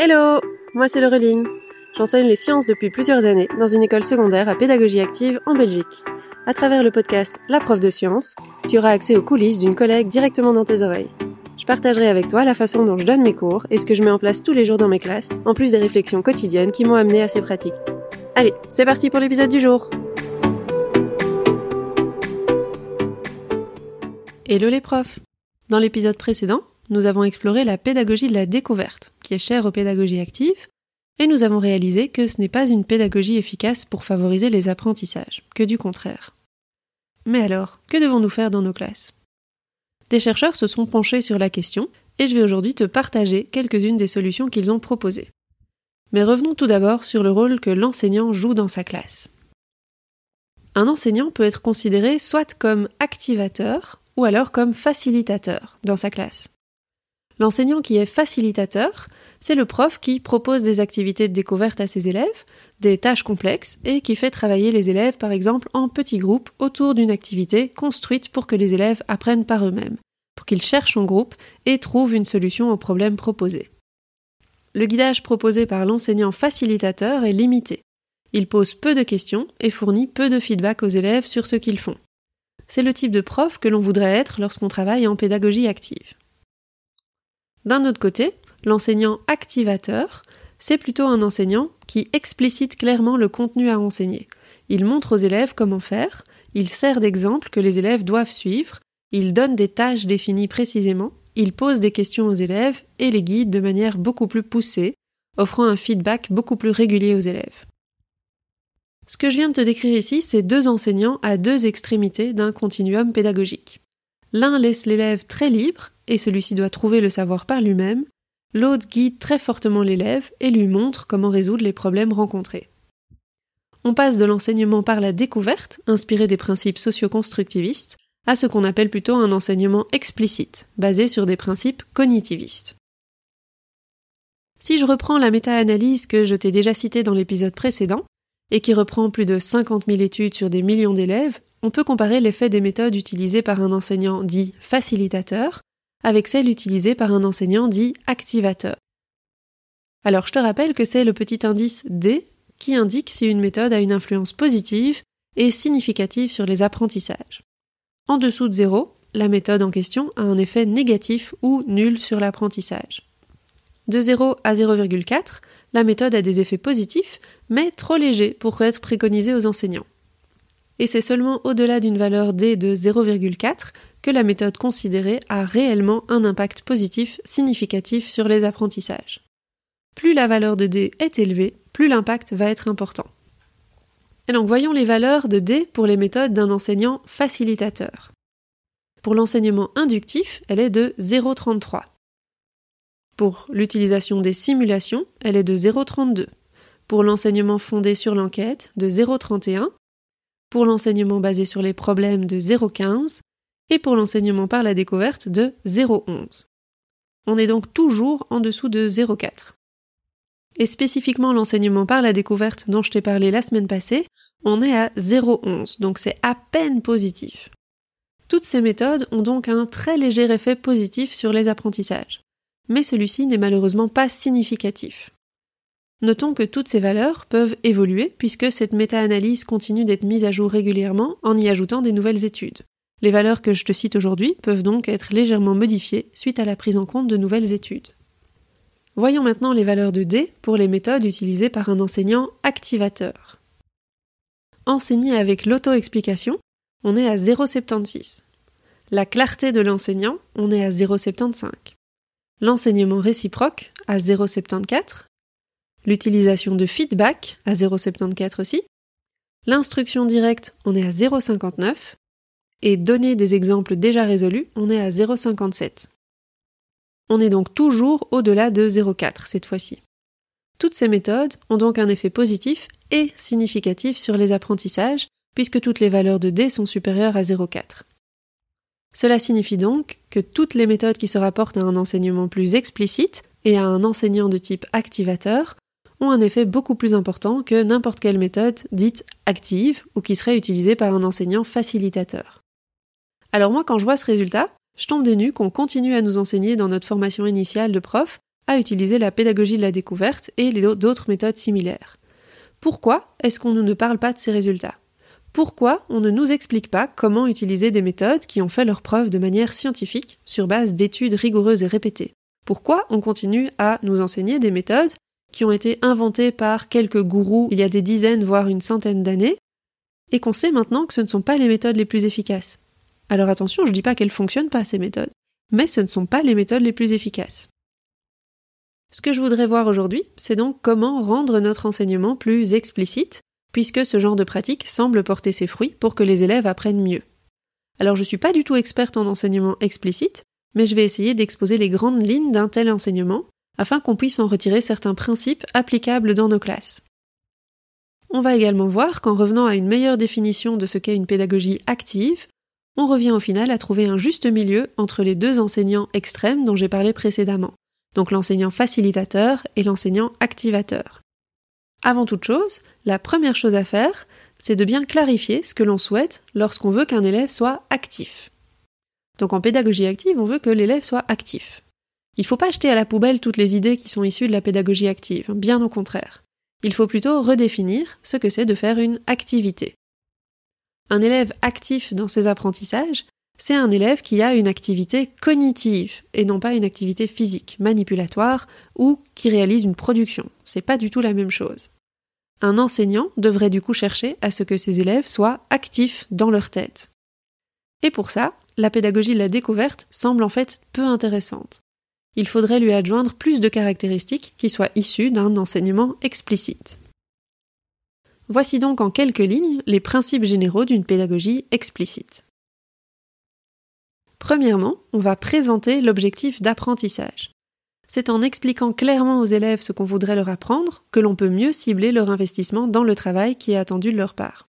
Hello Moi c'est Laureline. J'enseigne les sciences depuis plusieurs années dans une école secondaire à pédagogie active en Belgique. À travers le podcast La prof de sciences, tu auras accès aux coulisses d'une collègue directement dans tes oreilles. Je partagerai avec toi la façon dont je donne mes cours et ce que je mets en place tous les jours dans mes classes, en plus des réflexions quotidiennes qui m'ont amené à ces pratiques. Allez, c'est parti pour l'épisode du jour Hello les profs Dans l'épisode précédent, nous avons exploré la pédagogie de la découverte, qui est chère aux pédagogies actives, et nous avons réalisé que ce n'est pas une pédagogie efficace pour favoriser les apprentissages, que du contraire. Mais alors, que devons-nous faire dans nos classes? Des chercheurs se sont penchés sur la question, et je vais aujourd'hui te partager quelques-unes des solutions qu'ils ont proposées. Mais revenons tout d'abord sur le rôle que l'enseignant joue dans sa classe. Un enseignant peut être considéré soit comme activateur ou alors comme facilitateur dans sa classe. L'enseignant qui est facilitateur, c'est le prof qui propose des activités de découverte à ses élèves, des tâches complexes, et qui fait travailler les élèves par exemple en petits groupes autour d'une activité construite pour que les élèves apprennent par eux-mêmes, pour qu'ils cherchent en groupe et trouvent une solution au problème proposé. Le guidage proposé par l'enseignant facilitateur est limité. Il pose peu de questions et fournit peu de feedback aux élèves sur ce qu'ils font. C'est le type de prof que l'on voudrait être lorsqu'on travaille en pédagogie active. D'un autre côté, l'enseignant activateur, c'est plutôt un enseignant qui explicite clairement le contenu à enseigner. Il montre aux élèves comment faire, il sert d'exemple que les élèves doivent suivre, il donne des tâches définies précisément, il pose des questions aux élèves et les guide de manière beaucoup plus poussée, offrant un feedback beaucoup plus régulier aux élèves. Ce que je viens de te décrire ici, c'est deux enseignants à deux extrémités d'un continuum pédagogique. L'un laisse l'élève très libre et celui-ci doit trouver le savoir par lui-même, l'autre guide très fortement l'élève et lui montre comment résoudre les problèmes rencontrés. On passe de l'enseignement par la découverte, inspiré des principes socio-constructivistes, à ce qu'on appelle plutôt un enseignement explicite, basé sur des principes cognitivistes. Si je reprends la méta-analyse que je t'ai déjà citée dans l'épisode précédent, et qui reprend plus de 50 000 études sur des millions d'élèves, on peut comparer l'effet des méthodes utilisées par un enseignant dit facilitateur avec celle utilisée par un enseignant dit activateur. Alors je te rappelle que c'est le petit indice D qui indique si une méthode a une influence positive et significative sur les apprentissages. En dessous de 0, la méthode en question a un effet négatif ou nul sur l'apprentissage. De 0 à 0,4, la méthode a des effets positifs, mais trop légers pour être préconisée aux enseignants. Et c'est seulement au-delà d'une valeur D de 0,4 que la méthode considérée a réellement un impact positif significatif sur les apprentissages. Plus la valeur de D est élevée, plus l'impact va être important. Et donc voyons les valeurs de D pour les méthodes d'un enseignant facilitateur. Pour l'enseignement inductif, elle est de 0,33. Pour l'utilisation des simulations, elle est de 0,32. Pour l'enseignement fondé sur l'enquête, de 0,31. Pour l'enseignement basé sur les problèmes, de 0,15 et pour l'enseignement par la découverte de 0,11. On est donc toujours en dessous de 0,4. Et spécifiquement l'enseignement par la découverte dont je t'ai parlé la semaine passée, on est à 0,11, donc c'est à peine positif. Toutes ces méthodes ont donc un très léger effet positif sur les apprentissages, mais celui-ci n'est malheureusement pas significatif. Notons que toutes ces valeurs peuvent évoluer puisque cette méta-analyse continue d'être mise à jour régulièrement en y ajoutant des nouvelles études. Les valeurs que je te cite aujourd'hui peuvent donc être légèrement modifiées suite à la prise en compte de nouvelles études. Voyons maintenant les valeurs de D pour les méthodes utilisées par un enseignant activateur. Enseigner avec l'auto-explication, on est à 0,76. La clarté de l'enseignant, on est à 0,75. L'enseignement réciproque à 0,74. L'utilisation de feedback à 0,74 aussi. L'instruction directe, on est à 0,59 et donner des exemples déjà résolus, on est à 0,57. On est donc toujours au-delà de 0,4 cette fois-ci. Toutes ces méthodes ont donc un effet positif et significatif sur les apprentissages, puisque toutes les valeurs de D sont supérieures à 0,4. Cela signifie donc que toutes les méthodes qui se rapportent à un enseignement plus explicite et à un enseignant de type activateur ont un effet beaucoup plus important que n'importe quelle méthode dite active ou qui serait utilisée par un enseignant facilitateur. Alors moi, quand je vois ce résultat, je tombe des nues qu'on continue à nous enseigner dans notre formation initiale de prof à utiliser la pédagogie de la découverte et d'autres méthodes similaires. Pourquoi est-ce qu'on ne parle pas de ces résultats? Pourquoi on ne nous explique pas comment utiliser des méthodes qui ont fait leur preuve de manière scientifique, sur base d'études rigoureuses et répétées? Pourquoi on continue à nous enseigner des méthodes qui ont été inventées par quelques gourous il y a des dizaines, voire une centaine d'années, et qu'on sait maintenant que ce ne sont pas les méthodes les plus efficaces? Alors attention, je ne dis pas qu'elles ne fonctionnent pas, ces méthodes, mais ce ne sont pas les méthodes les plus efficaces. Ce que je voudrais voir aujourd'hui, c'est donc comment rendre notre enseignement plus explicite, puisque ce genre de pratique semble porter ses fruits pour que les élèves apprennent mieux. Alors je ne suis pas du tout experte en enseignement explicite, mais je vais essayer d'exposer les grandes lignes d'un tel enseignement, afin qu'on puisse en retirer certains principes applicables dans nos classes. On va également voir qu'en revenant à une meilleure définition de ce qu'est une pédagogie active, on revient au final à trouver un juste milieu entre les deux enseignants extrêmes dont j'ai parlé précédemment, donc l'enseignant facilitateur et l'enseignant activateur. Avant toute chose, la première chose à faire, c'est de bien clarifier ce que l'on souhaite lorsqu'on veut qu'un élève soit actif. Donc en pédagogie active, on veut que l'élève soit actif. Il ne faut pas jeter à la poubelle toutes les idées qui sont issues de la pédagogie active, bien au contraire. Il faut plutôt redéfinir ce que c'est de faire une activité. Un élève actif dans ses apprentissages, c'est un élève qui a une activité cognitive et non pas une activité physique, manipulatoire ou qui réalise une production. C'est pas du tout la même chose. Un enseignant devrait du coup chercher à ce que ses élèves soient actifs dans leur tête. Et pour ça, la pédagogie de la découverte semble en fait peu intéressante. Il faudrait lui adjoindre plus de caractéristiques qui soient issues d'un enseignement explicite. Voici donc en quelques lignes les principes généraux d'une pédagogie explicite. Premièrement, on va présenter l'objectif d'apprentissage. C'est en expliquant clairement aux élèves ce qu'on voudrait leur apprendre que l'on peut mieux cibler leur investissement dans le travail qui est attendu de leur part.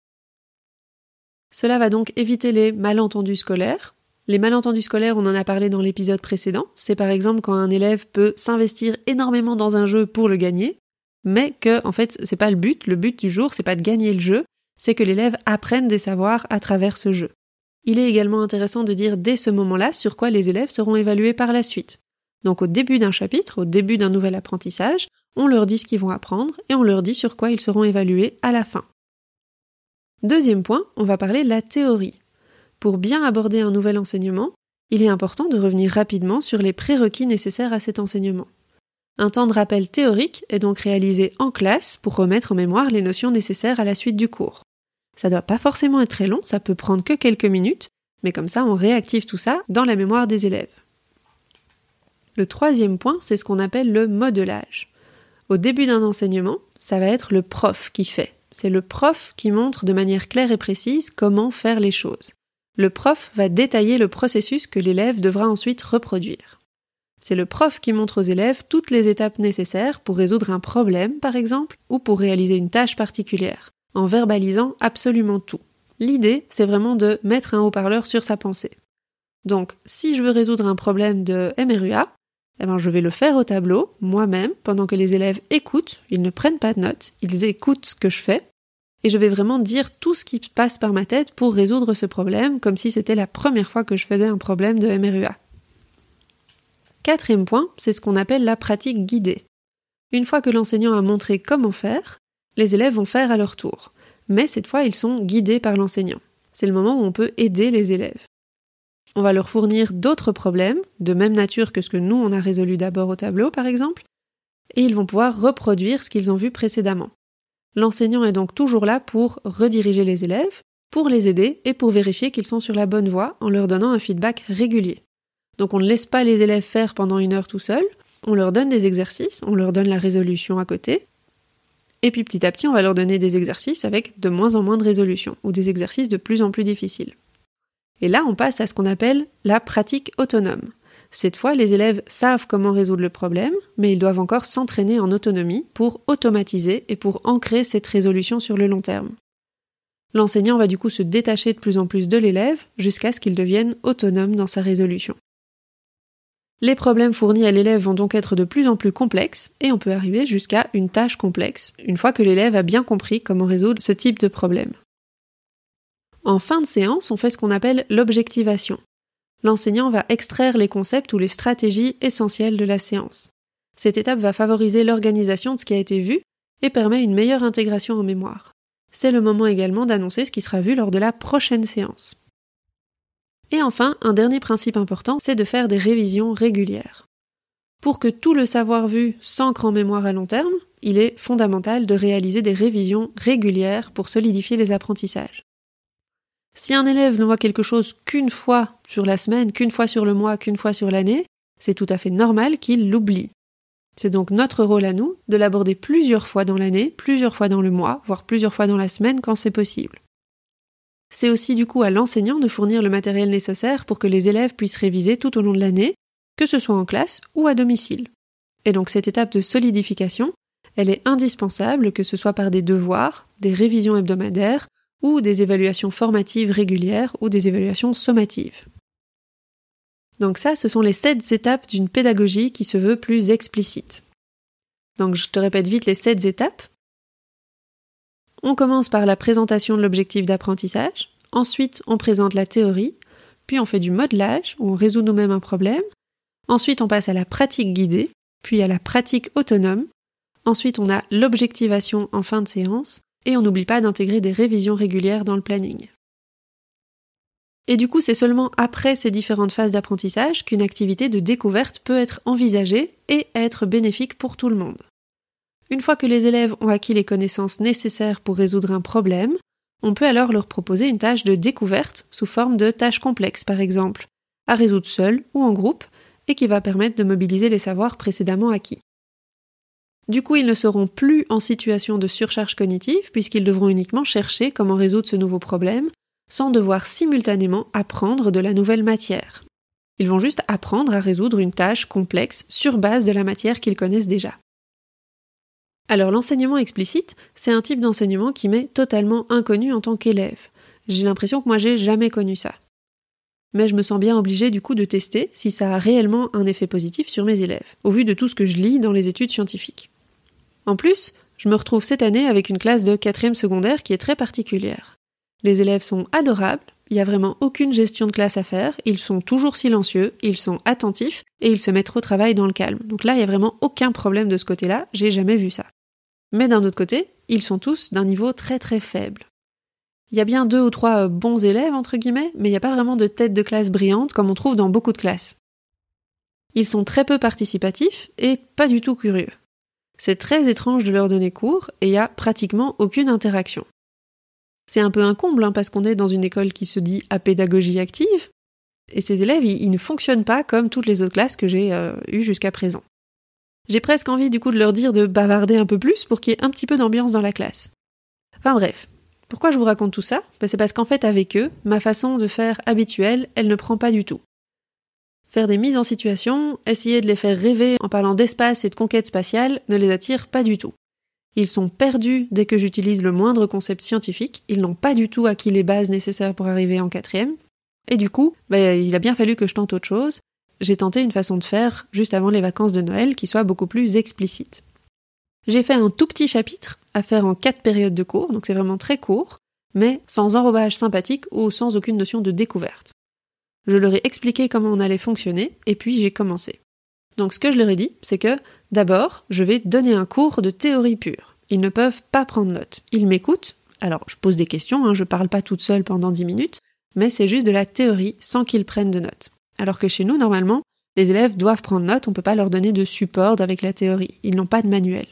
Cela va donc éviter les malentendus scolaires. Les malentendus scolaires, on en a parlé dans l'épisode précédent. C'est par exemple quand un élève peut s'investir énormément dans un jeu pour le gagner, mais que, en fait, c'est pas le but. Le but du jour, c'est pas de gagner le jeu, c'est que l'élève apprenne des savoirs à travers ce jeu. Il est également intéressant de dire dès ce moment-là sur quoi les élèves seront évalués par la suite. Donc au début d'un chapitre, au début d'un nouvel apprentissage, on leur dit ce qu'ils vont apprendre et on leur dit sur quoi ils seront évalués à la fin. Deuxième point, on va parler de la théorie. Pour bien aborder un nouvel enseignement, il est important de revenir rapidement sur les prérequis nécessaires à cet enseignement. Un temps de rappel théorique est donc réalisé en classe pour remettre en mémoire les notions nécessaires à la suite du cours. Ça doit pas forcément être très long, ça peut prendre que quelques minutes, mais comme ça on réactive tout ça dans la mémoire des élèves. Le troisième point, c'est ce qu'on appelle le modelage. Au début d'un enseignement, ça va être le prof qui fait. C'est le prof qui montre de manière claire et précise comment faire les choses. Le prof va détailler le processus que l'élève devra ensuite reproduire. C'est le prof qui montre aux élèves toutes les étapes nécessaires pour résoudre un problème, par exemple, ou pour réaliser une tâche particulière en verbalisant absolument tout. L'idée, c'est vraiment de mettre un haut-parleur sur sa pensée. Donc, si je veux résoudre un problème de MRUA, eh ben, je vais le faire au tableau, moi-même, pendant que les élèves écoutent, ils ne prennent pas de notes, ils écoutent ce que je fais, et je vais vraiment dire tout ce qui passe par ma tête pour résoudre ce problème, comme si c'était la première fois que je faisais un problème de MRUA. Quatrième point, c'est ce qu'on appelle la pratique guidée. Une fois que l'enseignant a montré comment faire, les élèves vont faire à leur tour. Mais cette fois, ils sont guidés par l'enseignant. C'est le moment où on peut aider les élèves. On va leur fournir d'autres problèmes, de même nature que ce que nous, on a résolu d'abord au tableau, par exemple, et ils vont pouvoir reproduire ce qu'ils ont vu précédemment. L'enseignant est donc toujours là pour rediriger les élèves, pour les aider et pour vérifier qu'ils sont sur la bonne voie en leur donnant un feedback régulier. Donc on ne laisse pas les élèves faire pendant une heure tout seuls, on leur donne des exercices, on leur donne la résolution à côté, et puis petit à petit, on va leur donner des exercices avec de moins en moins de résolution, ou des exercices de plus en plus difficiles. Et là, on passe à ce qu'on appelle la pratique autonome. Cette fois, les élèves savent comment résoudre le problème, mais ils doivent encore s'entraîner en autonomie pour automatiser et pour ancrer cette résolution sur le long terme. L'enseignant va du coup se détacher de plus en plus de l'élève jusqu'à ce qu'il devienne autonome dans sa résolution. Les problèmes fournis à l'élève vont donc être de plus en plus complexes et on peut arriver jusqu'à une tâche complexe, une fois que l'élève a bien compris comment résoudre ce type de problème. En fin de séance, on fait ce qu'on appelle l'objectivation. L'enseignant va extraire les concepts ou les stratégies essentielles de la séance. Cette étape va favoriser l'organisation de ce qui a été vu et permet une meilleure intégration en mémoire. C'est le moment également d'annoncer ce qui sera vu lors de la prochaine séance. Et enfin, un dernier principe important, c'est de faire des révisions régulières. Pour que tout le savoir vu s'ancre en mémoire à long terme, il est fondamental de réaliser des révisions régulières pour solidifier les apprentissages. Si un élève ne voit quelque chose qu'une fois sur la semaine, qu'une fois sur le mois, qu'une fois sur l'année, c'est tout à fait normal qu'il l'oublie. C'est donc notre rôle à nous de l'aborder plusieurs fois dans l'année, plusieurs fois dans le mois, voire plusieurs fois dans la semaine quand c'est possible. C'est aussi du coup à l'enseignant de fournir le matériel nécessaire pour que les élèves puissent réviser tout au long de l'année, que ce soit en classe ou à domicile. Et donc cette étape de solidification, elle est indispensable que ce soit par des devoirs, des révisions hebdomadaires ou des évaluations formatives régulières ou des évaluations sommatives. Donc ça, ce sont les sept étapes d'une pédagogie qui se veut plus explicite. Donc je te répète vite les sept étapes. On commence par la présentation de l'objectif d'apprentissage, ensuite on présente la théorie, puis on fait du modelage, on résout nous-mêmes un problème, ensuite on passe à la pratique guidée, puis à la pratique autonome, ensuite on a l'objectivation en fin de séance, et on n'oublie pas d'intégrer des révisions régulières dans le planning. Et du coup, c'est seulement après ces différentes phases d'apprentissage qu'une activité de découverte peut être envisagée et être bénéfique pour tout le monde. Une fois que les élèves ont acquis les connaissances nécessaires pour résoudre un problème, on peut alors leur proposer une tâche de découverte sous forme de tâche complexe par exemple, à résoudre seul ou en groupe, et qui va permettre de mobiliser les savoirs précédemment acquis. Du coup, ils ne seront plus en situation de surcharge cognitive puisqu'ils devront uniquement chercher comment résoudre ce nouveau problème sans devoir simultanément apprendre de la nouvelle matière. Ils vont juste apprendre à résoudre une tâche complexe sur base de la matière qu'ils connaissent déjà. Alors l'enseignement explicite, c'est un type d'enseignement qui m'est totalement inconnu en tant qu'élève. J'ai l'impression que moi j'ai jamais connu ça. Mais je me sens bien obligée du coup de tester si ça a réellement un effet positif sur mes élèves, au vu de tout ce que je lis dans les études scientifiques. En plus, je me retrouve cette année avec une classe de quatrième secondaire qui est très particulière. Les élèves sont adorables, il n'y a vraiment aucune gestion de classe à faire, ils sont toujours silencieux, ils sont attentifs et ils se mettent au travail dans le calme. Donc là, il n'y a vraiment aucun problème de ce côté-là, j'ai jamais vu ça. Mais d'un autre côté, ils sont tous d'un niveau très très faible. Il y a bien deux ou trois bons élèves, entre guillemets, mais il n'y a pas vraiment de tête de classe brillante comme on trouve dans beaucoup de classes. Ils sont très peu participatifs et pas du tout curieux. C'est très étrange de leur donner cours et il n'y a pratiquement aucune interaction. C'est un peu un comble hein, parce qu'on est dans une école qui se dit à pédagogie active et ces élèves ils, ne fonctionnent pas comme toutes les autres classes que j'ai euh, eues jusqu'à présent. J'ai presque envie du coup de leur dire de bavarder un peu plus pour qu'il y ait un petit peu d'ambiance dans la classe. Enfin bref, pourquoi je vous raconte tout ça? Ben, C'est parce qu'en fait avec eux, ma façon de faire habituelle, elle ne prend pas du tout. Faire des mises en situation, essayer de les faire rêver en parlant d'espace et de conquête spatiale ne les attire pas du tout. Ils sont perdus dès que j'utilise le moindre concept scientifique, ils n'ont pas du tout acquis les bases nécessaires pour arriver en quatrième, et du coup, bah, il a bien fallu que je tente autre chose. J'ai tenté une façon de faire juste avant les vacances de Noël qui soit beaucoup plus explicite. J'ai fait un tout petit chapitre à faire en quatre périodes de cours, donc c'est vraiment très court, mais sans enrobage sympathique ou sans aucune notion de découverte. Je leur ai expliqué comment on allait fonctionner, et puis j'ai commencé. Donc ce que je leur ai dit, c'est que d'abord, je vais donner un cours de théorie pure. Ils ne peuvent pas prendre note. Ils m'écoutent. Alors, je pose des questions, hein, je parle pas toute seule pendant dix minutes, mais c'est juste de la théorie sans qu'ils prennent de notes. Alors que chez nous, normalement, les élèves doivent prendre note, on ne peut pas leur donner de support avec la théorie. Ils n'ont pas de manuel.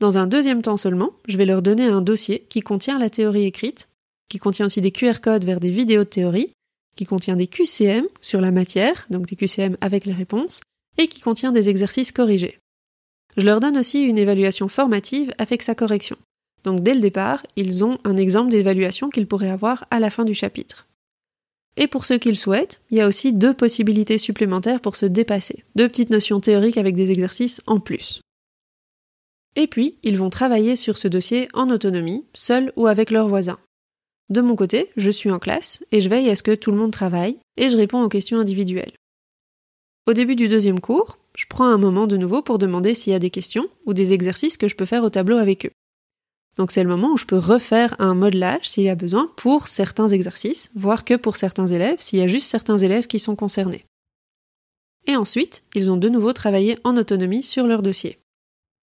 Dans un deuxième temps seulement, je vais leur donner un dossier qui contient la théorie écrite, qui contient aussi des QR codes vers des vidéos de théorie, qui contient des QCM sur la matière, donc des QCM avec les réponses, et qui contient des exercices corrigés. Je leur donne aussi une évaluation formative avec sa correction. Donc dès le départ, ils ont un exemple d'évaluation qu'ils pourraient avoir à la fin du chapitre. Et pour ceux qui le souhaitent, il y a aussi deux possibilités supplémentaires pour se dépasser, deux petites notions théoriques avec des exercices en plus. Et puis, ils vont travailler sur ce dossier en autonomie, seuls ou avec leurs voisins. De mon côté, je suis en classe et je veille à ce que tout le monde travaille et je réponds aux questions individuelles. Au début du deuxième cours, je prends un moment de nouveau pour demander s'il y a des questions ou des exercices que je peux faire au tableau avec eux. Donc c'est le moment où je peux refaire un modelage s'il y a besoin pour certains exercices, voire que pour certains élèves, s'il y a juste certains élèves qui sont concernés. et ensuite, ils ont de nouveau travaillé en autonomie sur leur dossier.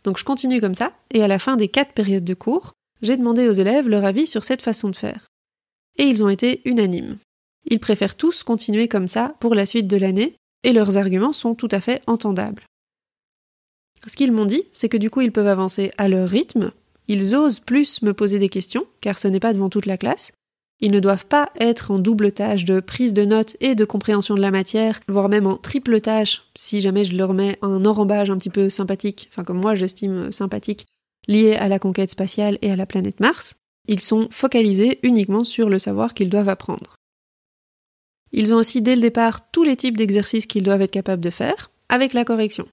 Donc je continue comme ça, et à la fin des quatre périodes de cours, j'ai demandé aux élèves leur avis sur cette façon de faire. Et ils ont été unanimes. Ils préfèrent tous continuer comme ça pour la suite de l'année, et leurs arguments sont tout à fait entendables. Ce qu'ils m'ont dit, c'est que du coup ils peuvent avancer à leur rythme, ils osent plus me poser des questions, car ce n'est pas devant toute la classe, ils ne doivent pas être en double tâche de prise de notes et de compréhension de la matière, voire même en triple tâche, si jamais je leur mets un enrobage un petit peu sympathique, enfin comme moi j'estime sympathique, lié à la conquête spatiale et à la planète Mars. Ils sont focalisés uniquement sur le savoir qu'ils doivent apprendre. Ils ont aussi dès le départ tous les types d'exercices qu'ils doivent être capables de faire, avec la correction.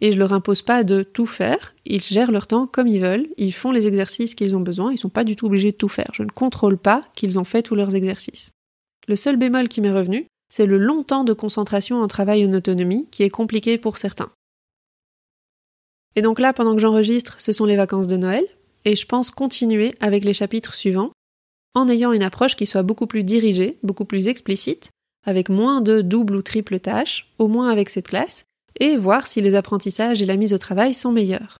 Et je leur impose pas de tout faire, ils gèrent leur temps comme ils veulent, ils font les exercices qu'ils ont besoin, ils sont pas du tout obligés de tout faire. Je ne contrôle pas qu'ils ont fait tous leurs exercices. Le seul bémol qui m'est revenu, c'est le long temps de concentration en travail en autonomie qui est compliqué pour certains. Et donc là, pendant que j'enregistre, ce sont les vacances de Noël, et je pense continuer avec les chapitres suivants, en ayant une approche qui soit beaucoup plus dirigée, beaucoup plus explicite, avec moins de double ou triple tâches, au moins avec cette classe, et voir si les apprentissages et la mise au travail sont meilleurs.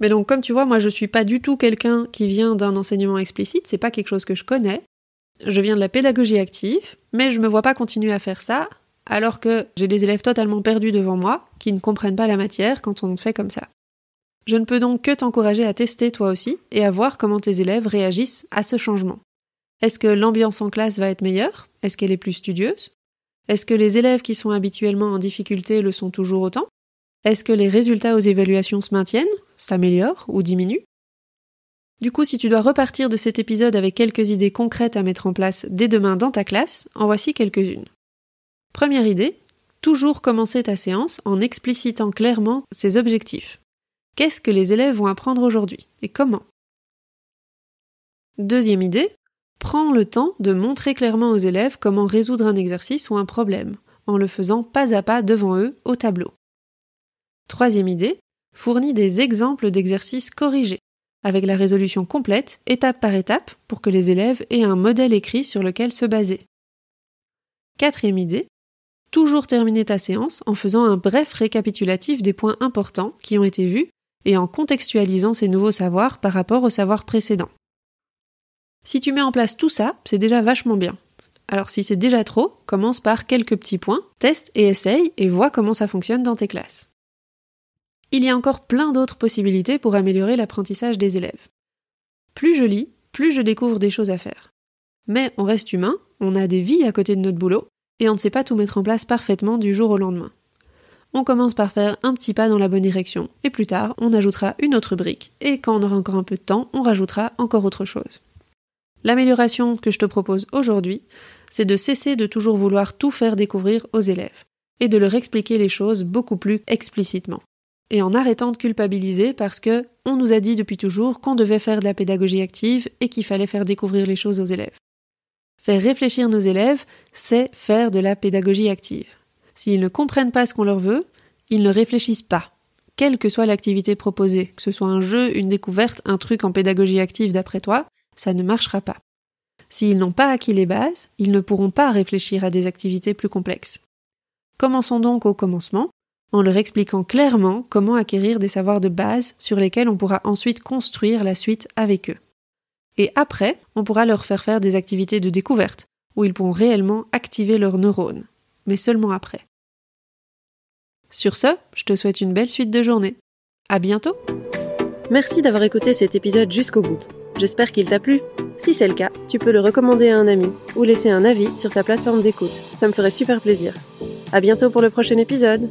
Mais donc, comme tu vois, moi je suis pas du tout quelqu'un qui vient d'un enseignement explicite, c'est pas quelque chose que je connais. Je viens de la pédagogie active, mais je me vois pas continuer à faire ça, alors que j'ai des élèves totalement perdus devant moi, qui ne comprennent pas la matière quand on fait comme ça. Je ne peux donc que t'encourager à tester toi aussi, et à voir comment tes élèves réagissent à ce changement. Est-ce que l'ambiance en classe va être meilleure? Est-ce qu'elle est plus studieuse? Est-ce que les élèves qui sont habituellement en difficulté le sont toujours autant? Est-ce que les résultats aux évaluations se maintiennent, s'améliorent ou diminuent? Du coup, si tu dois repartir de cet épisode avec quelques idées concrètes à mettre en place dès demain dans ta classe, en voici quelques-unes. Première idée, toujours commencer ta séance en explicitant clairement ses objectifs. Qu'est-ce que les élèves vont apprendre aujourd'hui et comment? Deuxième idée, Prends le temps de montrer clairement aux élèves comment résoudre un exercice ou un problème, en le faisant pas à pas devant eux au tableau. Troisième idée, fournis des exemples d'exercices corrigés, avec la résolution complète, étape par étape, pour que les élèves aient un modèle écrit sur lequel se baser. Quatrième idée, toujours terminer ta séance en faisant un bref récapitulatif des points importants qui ont été vus et en contextualisant ces nouveaux savoirs par rapport aux savoirs précédents. Si tu mets en place tout ça, c'est déjà vachement bien. Alors si c'est déjà trop, commence par quelques petits points, teste et essaye et vois comment ça fonctionne dans tes classes. Il y a encore plein d'autres possibilités pour améliorer l'apprentissage des élèves. Plus je lis, plus je découvre des choses à faire. Mais on reste humain, on a des vies à côté de notre boulot, et on ne sait pas tout mettre en place parfaitement du jour au lendemain. On commence par faire un petit pas dans la bonne direction, et plus tard, on ajoutera une autre brique, et quand on aura encore un peu de temps, on rajoutera encore autre chose. L'amélioration que je te propose aujourd'hui, c'est de cesser de toujours vouloir tout faire découvrir aux élèves et de leur expliquer les choses beaucoup plus explicitement. Et en arrêtant de culpabiliser parce que on nous a dit depuis toujours qu'on devait faire de la pédagogie active et qu'il fallait faire découvrir les choses aux élèves. Faire réfléchir nos élèves, c'est faire de la pédagogie active. S'ils ne comprennent pas ce qu'on leur veut, ils ne réfléchissent pas. Quelle que soit l'activité proposée, que ce soit un jeu, une découverte, un truc en pédagogie active d'après toi, ça ne marchera pas. S'ils n'ont pas acquis les bases, ils ne pourront pas réfléchir à des activités plus complexes. Commençons donc au commencement, en leur expliquant clairement comment acquérir des savoirs de base sur lesquels on pourra ensuite construire la suite avec eux. Et après, on pourra leur faire faire des activités de découverte, où ils pourront réellement activer leurs neurones, mais seulement après. Sur ce, je te souhaite une belle suite de journée. À bientôt! Merci d'avoir écouté cet épisode jusqu'au bout. J'espère qu'il t'a plu. Si c'est le cas, tu peux le recommander à un ami ou laisser un avis sur ta plateforme d'écoute. Ça me ferait super plaisir. À bientôt pour le prochain épisode.